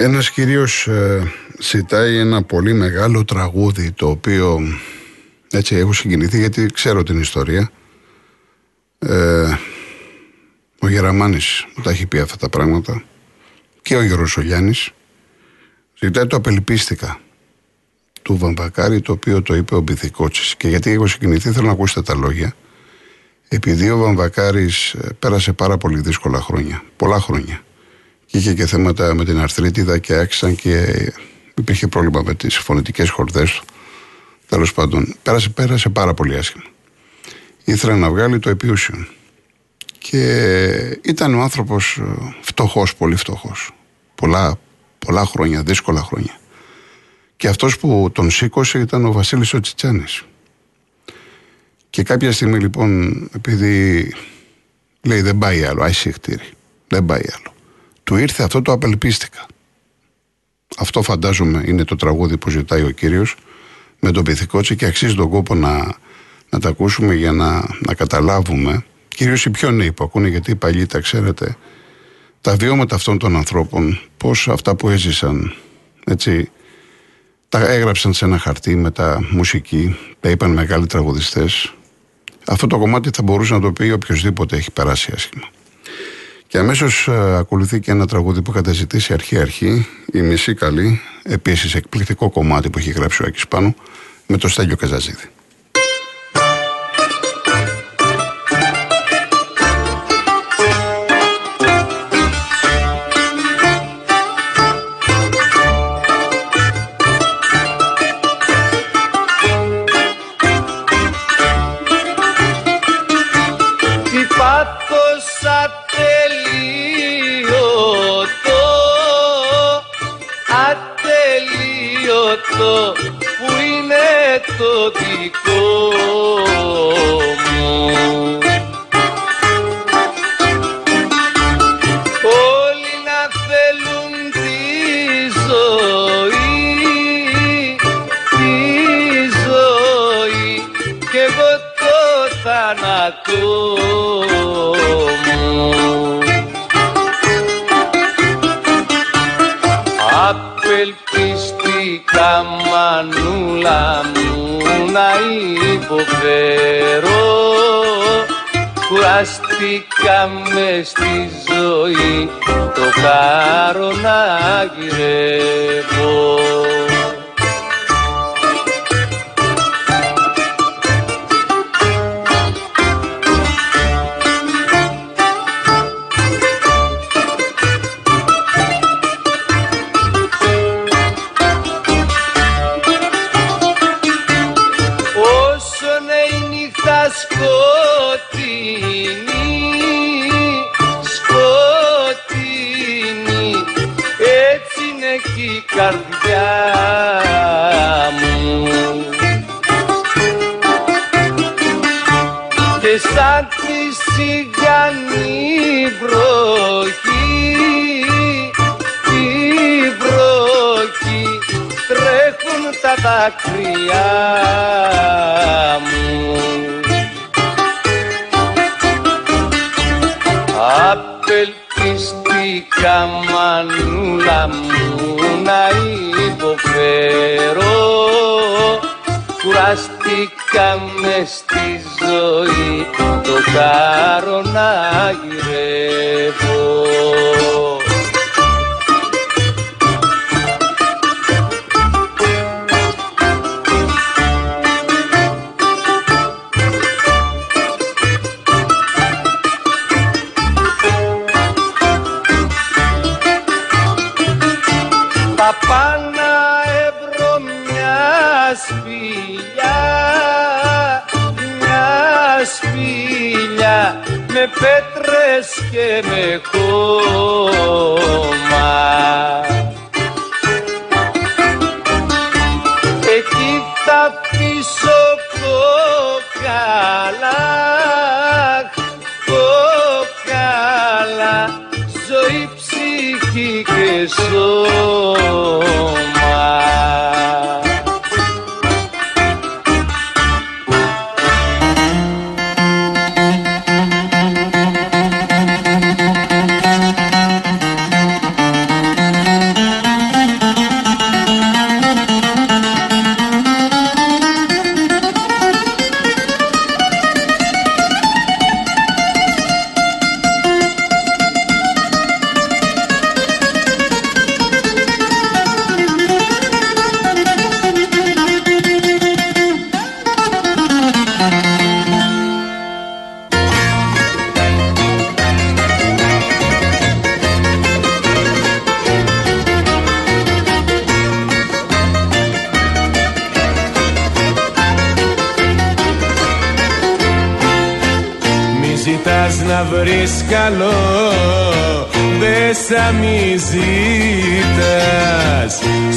Ένας κύριος ε, ζητάει ένα πολύ μεγάλο τραγούδι το οποίο έτσι έχω συγκινηθεί γιατί ξέρω την ιστορία. Ε, ο Γεραμάνης μου τα έχει πει αυτά τα πράγματα και ο Γεροσολιάνης. Ζητάει το απελπίστηκα του Βαμβακάρη το οποίο το είπε ο Μπιθικότσης. Και γιατί έχω συγκινηθεί θέλω να ακούσετε τα λόγια. Επειδή ο Βαμβακάρης ε, πέρασε πάρα πολύ δύσκολα χρόνια, πολλά χρόνια και είχε και θέματα με την αρθρίτιδα και άξισαν και υπήρχε πρόβλημα με τις φωνητικές χορδές του. Τέλος πάντων, πέρασε, πέρασε πάρα πολύ άσχημα. Ήθελε να βγάλει το επιούσιον. Και ήταν ο άνθρωπος ε, φτωχός, πολύ φτωχός. Πολλά, πολλά χρόνια, δύσκολα χρόνια. Και αυτός που τον σήκωσε ήταν ο Βασίλης ο Τσιτσάνης. Και κάποια στιγμή λοιπόν, επειδή λέει δεν πάει άλλο, αϊσύχτηρη, δεν πάει άλλο. Του ήρθε αυτό το απελπίστηκα. Αυτό φαντάζομαι είναι το τραγούδι που ζητάει ο κύριος με τον Πυθικότσι και αξίζει τον κόπο να, να τα ακούσουμε για να, να καταλάβουμε κυρίως οι πιο νέοι που ακούνε γιατί οι παλιοί τα ξέρετε τα βιώματα αυτών των ανθρώπων πώς αυτά που έζησαν έτσι τα έγραψαν σε ένα χαρτί με τα μουσική τα είπαν μεγάλοι τραγουδιστές αυτό το κομμάτι θα μπορούσε να το πει οποιοδήποτε έχει περάσει άσχημα. Και αμέσως ε, ακολουθεί και ένα τραγούδι που είχατε ζητήσει αρχή-αρχή, η μισή καλή, επίσης εκπληκτικό κομμάτι που έχει γράψει ο Άκης πάνω, με το Στέλιο Καζαζίδη. Μανούλα μου να υποφέρω. Κουραστήκα μες στη ζωή το χάρο να γυρεύω Κουραστήκα μες στη ζωή το κάρο να γυρεύω και με χώμα να βρεις καλό Μπέσα μη ζητάς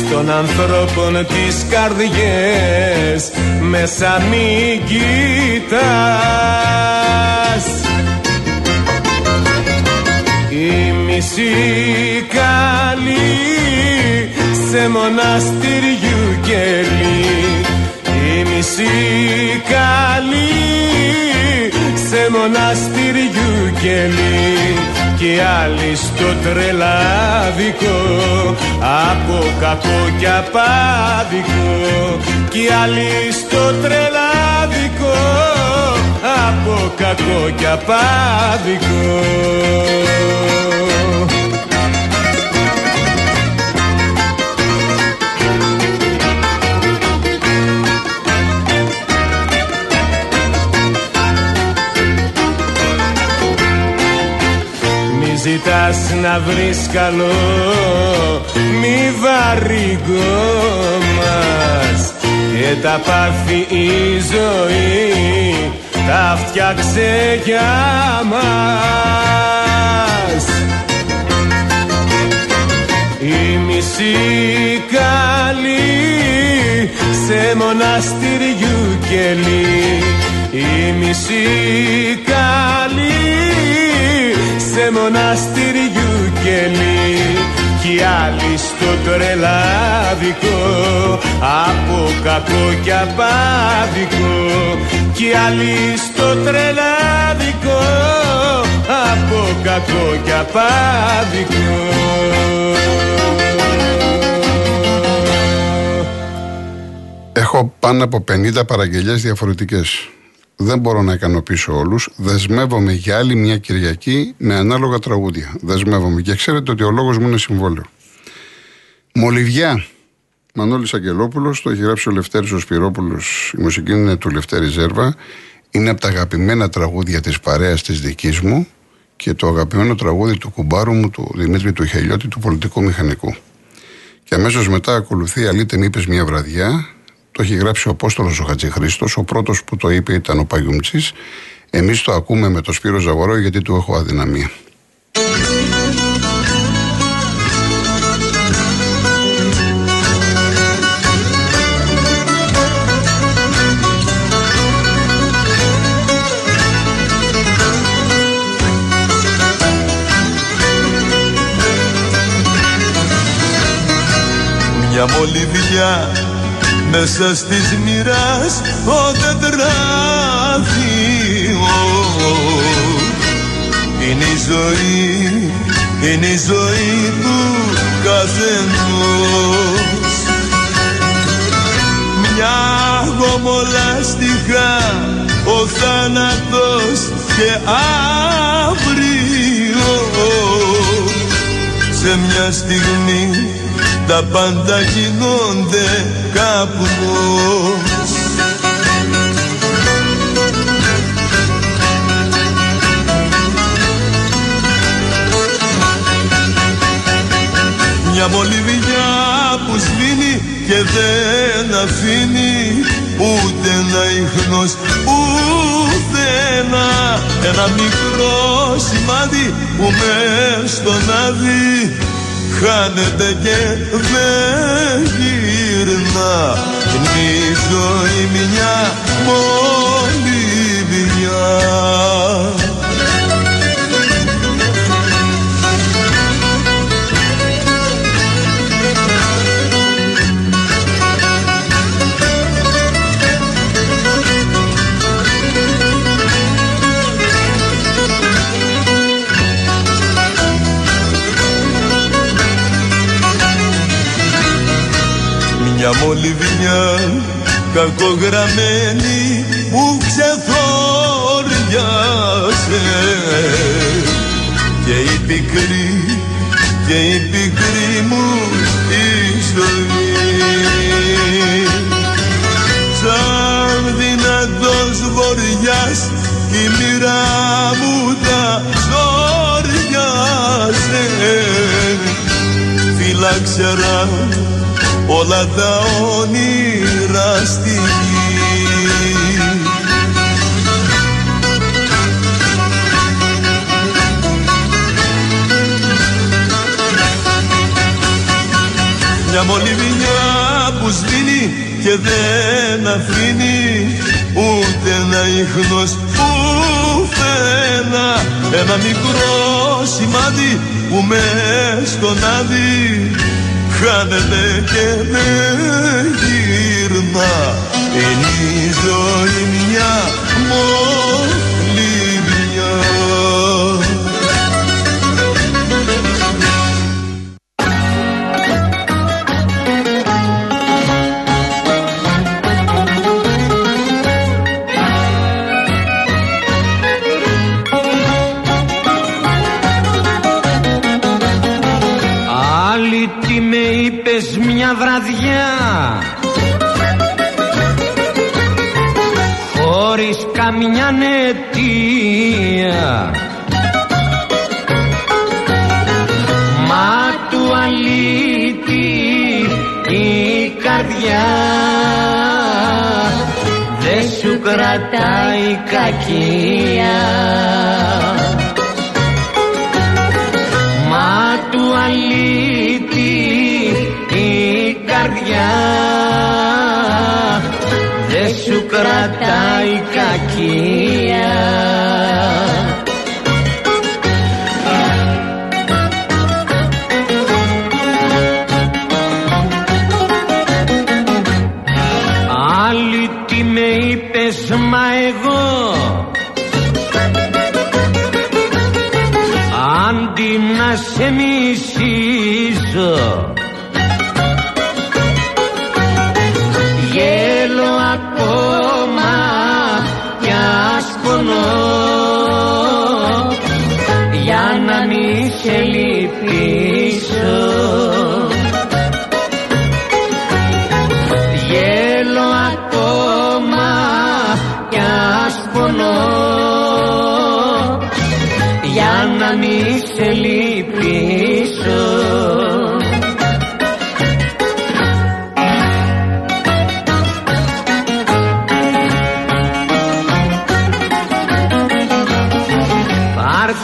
Στον ανθρώπων τις καρδιές Μέσα μη κοιτάς. Η μισή καλή σε μοναστηριού κελί Η μισή καλή σε μοναστηριού κελί και άλλοι στο τρελάδικο. Από κακό και απάδικο και άλλοι στο τρελάδικο. Από κακό και απάδικο ζητάς να βρεις καλό μη βαρύγω και τα πάθη η ζωή τα φτιάξε για μας. Η μισή καλή σε μοναστηριού κελί. Η μισή καλή σε μοναστηριού κελί κι άλλοι στο τρελάδικο. Από κακό και απάδικο κι άλλοι στο τρελάδικο. Από κακό και απάδικο. Έχω πάνω από 50 παραγγελίες διαφορετικές. Δεν μπορώ να ικανοποιήσω όλους. Δεσμεύομαι για άλλη μια Κυριακή με ανάλογα τραγούδια. Δεσμεύομαι. Και ξέρετε ότι ο λόγος μου είναι συμβόλαιο. Μολυβιά. Μανώλης Αγγελόπουλος, το έχει γράψει ο Λευτέρης ο Σπυρόπουλο. Η μουσική είναι του Λευτέρη Ζέρβα. Είναι από τα αγαπημένα τραγούδια της παρέας της δικής μου και το αγαπημένο τραγούδι του κουμπάρου μου, του Δημήτρη του Χελιώτη, του πολιτικού μηχανικού. Και αμέσως μετά ακολουθεί Αλίτε είπες μια βραδιά, το έχει γράψει ο Απόστολος ο Χατζηχρήστος, ο πρώτος που το είπε ήταν ο Παγιουμτσής. Εμείς το ακούμε με το Σπύρο Ζαγορό γιατί του έχω αδυναμία. Μια μολυβιά μέσα στις μοιράς ο τετράδιο είναι η ζωή, είναι η ζωή του καθενός. Μια γομολάστιχα ο θάνατος και αύριο. Σε μια στιγμή τα πάντα γίνονται καπνός Μια μολυβιά που σβήνει και δεν αφήνει ούτε ένα ίχνος ούτε ένα ένα μικρό σημάδι που μες στον άδει χάνεται και δεν γυρνά. Είναι η ζωή μια μολυβιά. Μια μολυβιά κακογραμμένη που ξεθόριασε και η πικρή και η πικρή μου η ζωή. Σαν δυνατός βοριάς η μοίρα μου τα ζόριασε. Φύλαξερα όλα τα όνειρα στη γη. Μια που σβήνει και δεν αφήνει ούτε ένα ίχνος πουθενά ένα μικρό σημάδι που μες στον άδει χάνεται και δεν γύρνα. Είναι η ζωή μια βραδιά. Χωρίς καμιά αιτία Μα του αλήτη η καρδιά. Δεν σου κρατάει κακία κρατάει κακία. Άλλη τι με είπες μα εγώ. Αντί να σε μισήσω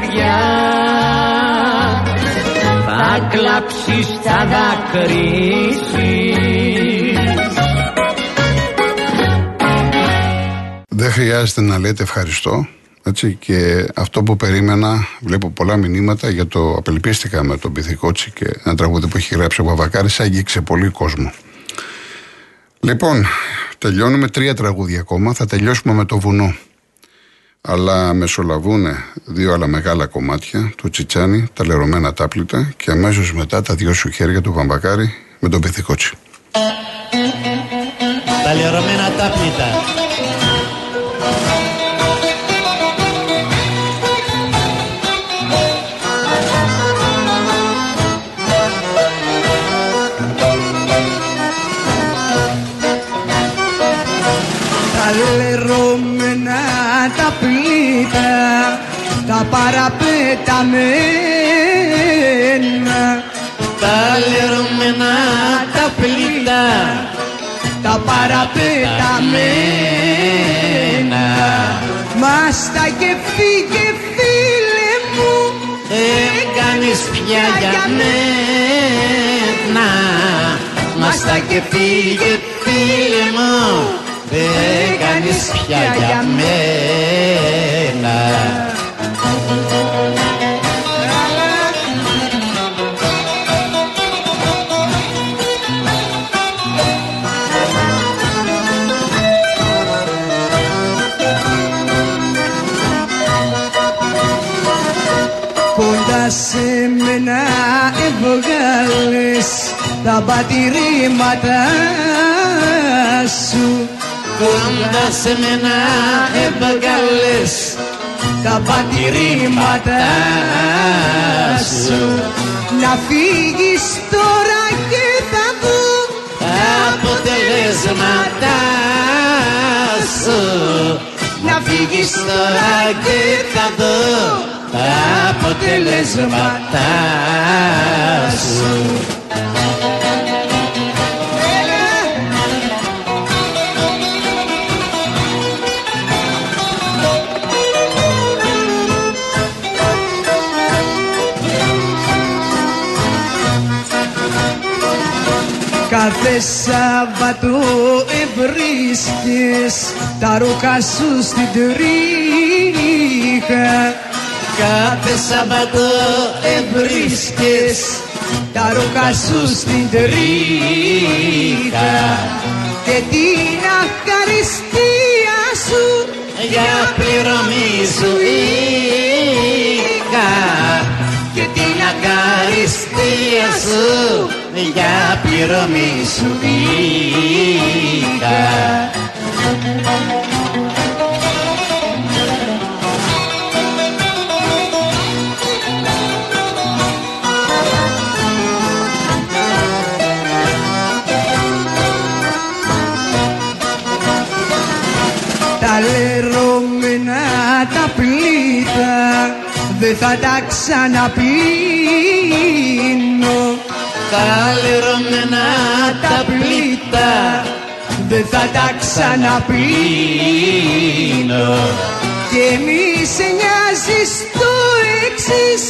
καρδιά θα κλάψεις θα δακρύσεις Δεν χρειάζεται να λέτε ευχαριστώ έτσι, και αυτό που περίμενα, βλέπω πολλά μηνύματα για το απελπίστηκα με τον Πυθικότσι και ένα τραγούδι που έχει γράψει ο Βαβακάρης, άγγιξε πολύ κόσμο. Λοιπόν, τελειώνουμε τρία τραγούδια ακόμα. Θα τελειώσουμε με το βουνό. Αλλά μεσολαβούν δύο άλλα μεγάλα κομμάτια, το Τσιτσάνι, τα λερωμένα τάπλητα και αμέσως μετά τα δυο σου χέρια του Βαμβακάρη με τον Πυθικότσι. Τα λερωμένα τάπλητα. Τα παραπεταμένα. Τα λερωμένα τα πλήτα τα παραπεταμένα. Μας τα και φύγε φίλε μου δεν κάνεις πια για μένα. Μας τα και φύγε φίλε μου δεν κάνεις πια για μένα. Κοντά σε μένα έβγαλες τα πατηρήματα σου Κοντά σε μένα έβγαλες τα πατηρήματα σου. Να φύγεις τώρα και θα δω τα αποτελέσματά σου. Να φύγεις τώρα και θα δω τα αποτελέσματά σου Κάθε Σάββατο ευρίσκεις τα ρούχα σου στην τρίχα. Κάθε Σαββατό ευρίσκεις τα ρούχα σου στην τρίχα. Και την ευχαριστία σου για πληρωμή σου είχα. Και την ακαριστία σου για πληρωμή σου είχα τα λερώμενα τα πλήτα δεν θα τα ξαναπίνω τα λερωμένα τα πλήτα δεν θα τα ξαναπίνω. Και μη σε νοιάζεις το εξής.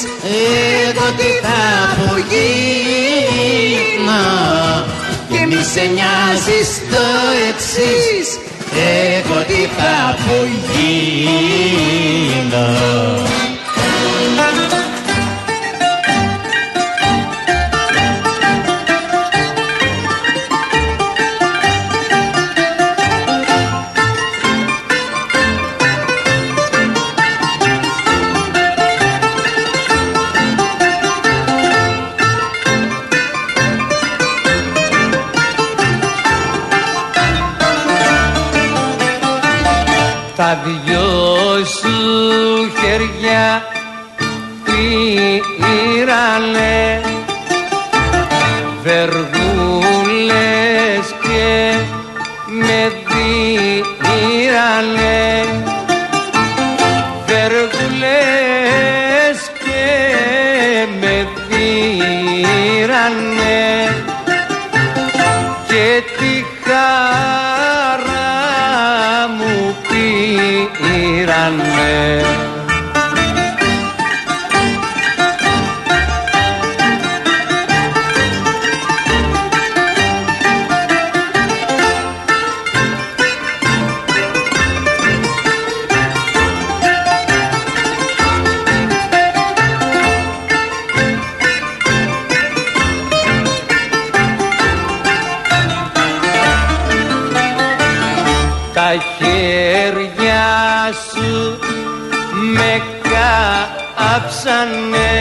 Εγώ τι θα απογίνω και μη σε νοιάζεις το εξής. Εγώ τι θα απογίνω με κάψανε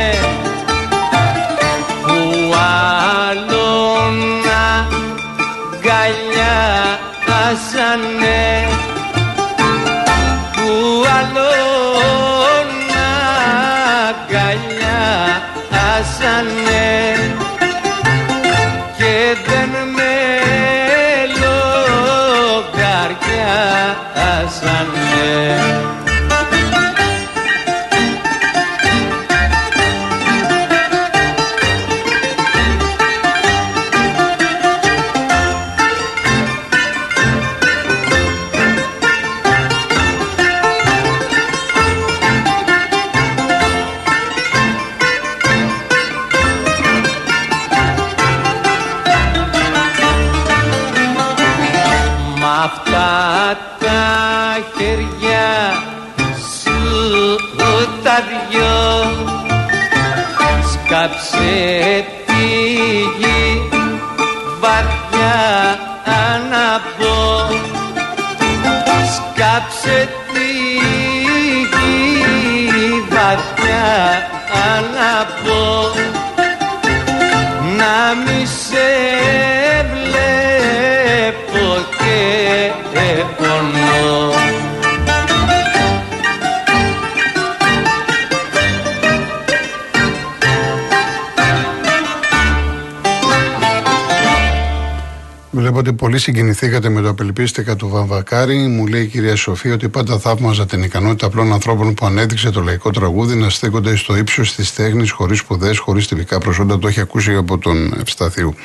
Βλέπω ότι πολύ συγκινηθήκατε με το απελπίστηκα του Βαμβακάρη. Μου λέει η κυρία Σοφία ότι πάντα θαύμαζα την ικανότητα απλών ανθρώπων που ανέδειξε το λαϊκό τραγούδι να στέκονται στο ύψος της τέχνης, χωρίς σπουδές, χωρίς τυπικά προσόντα. Το έχει ακούσει από τον Ευσταθίου.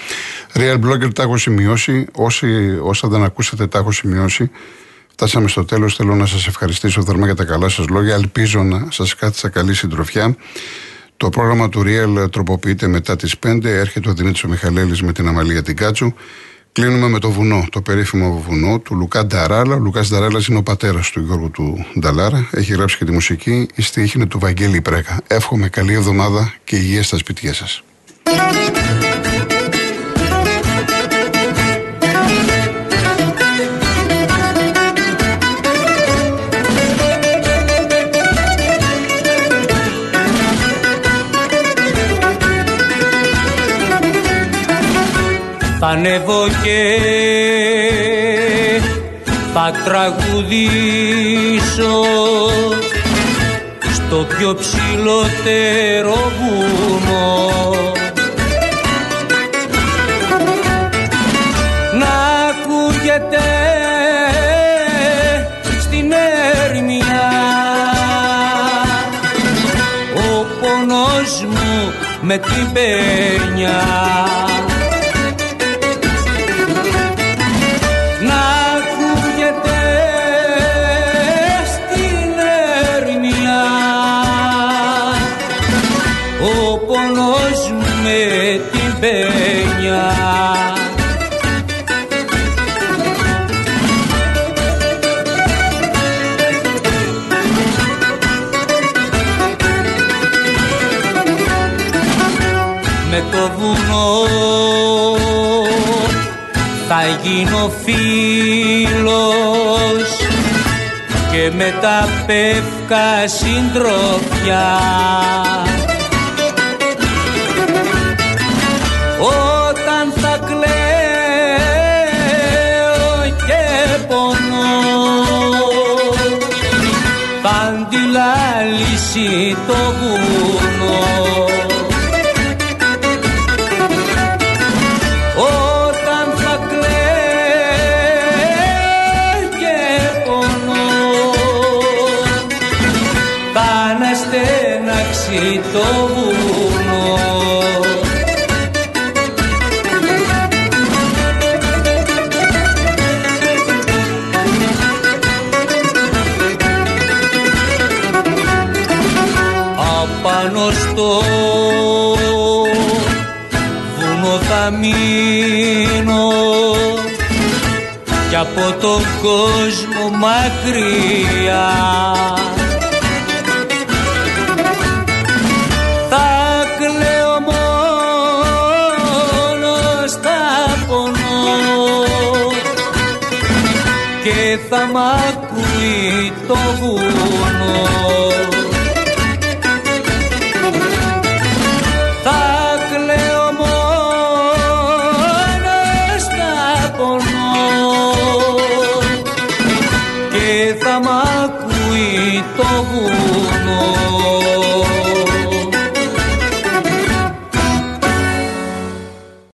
Real Blogger τα έχω σημειώσει. Όσοι, όσα δεν ακούσατε τα έχω σημειώσει. Φτάσαμε στο τέλος. Θέλω να σας ευχαριστήσω θερμά για τα καλά σας λόγια. Ελπίζω να σας κάθισα καλή συντροφιά. Το πρόγραμμα του Real τροποποιείται μετά τις 5. Έρχεται ο Δημήτρης Μιχαλέλης με την Αμαλία την Κάτσου. Κλείνουμε με το βουνό, το περίφημο βουνό του Λουκά Νταράλα. Ο Λουκάς Νταράλας είναι ο πατέρας του Γιώργου του Νταλάρα. Έχει γράψει και τη μουσική. Η στίχη είναι του Βαγγέλη Πρέκα. Εύχομαι καλή εβδομάδα και υγεία στα σπίτια σας. Θα ανέβω και θα τραγουδήσω στο πιο ψηλότερο βουνό να ακούγεται στην έρμια ο πόνος μου με την πένια τα πεύκα συντροφιά. Όταν θα κλαίω και πονώ θα αντιλάλησει το βουνό βουνό θα μείνω. Κι από τον κόσμο μακριά. Θα μ' ακούει το βουνό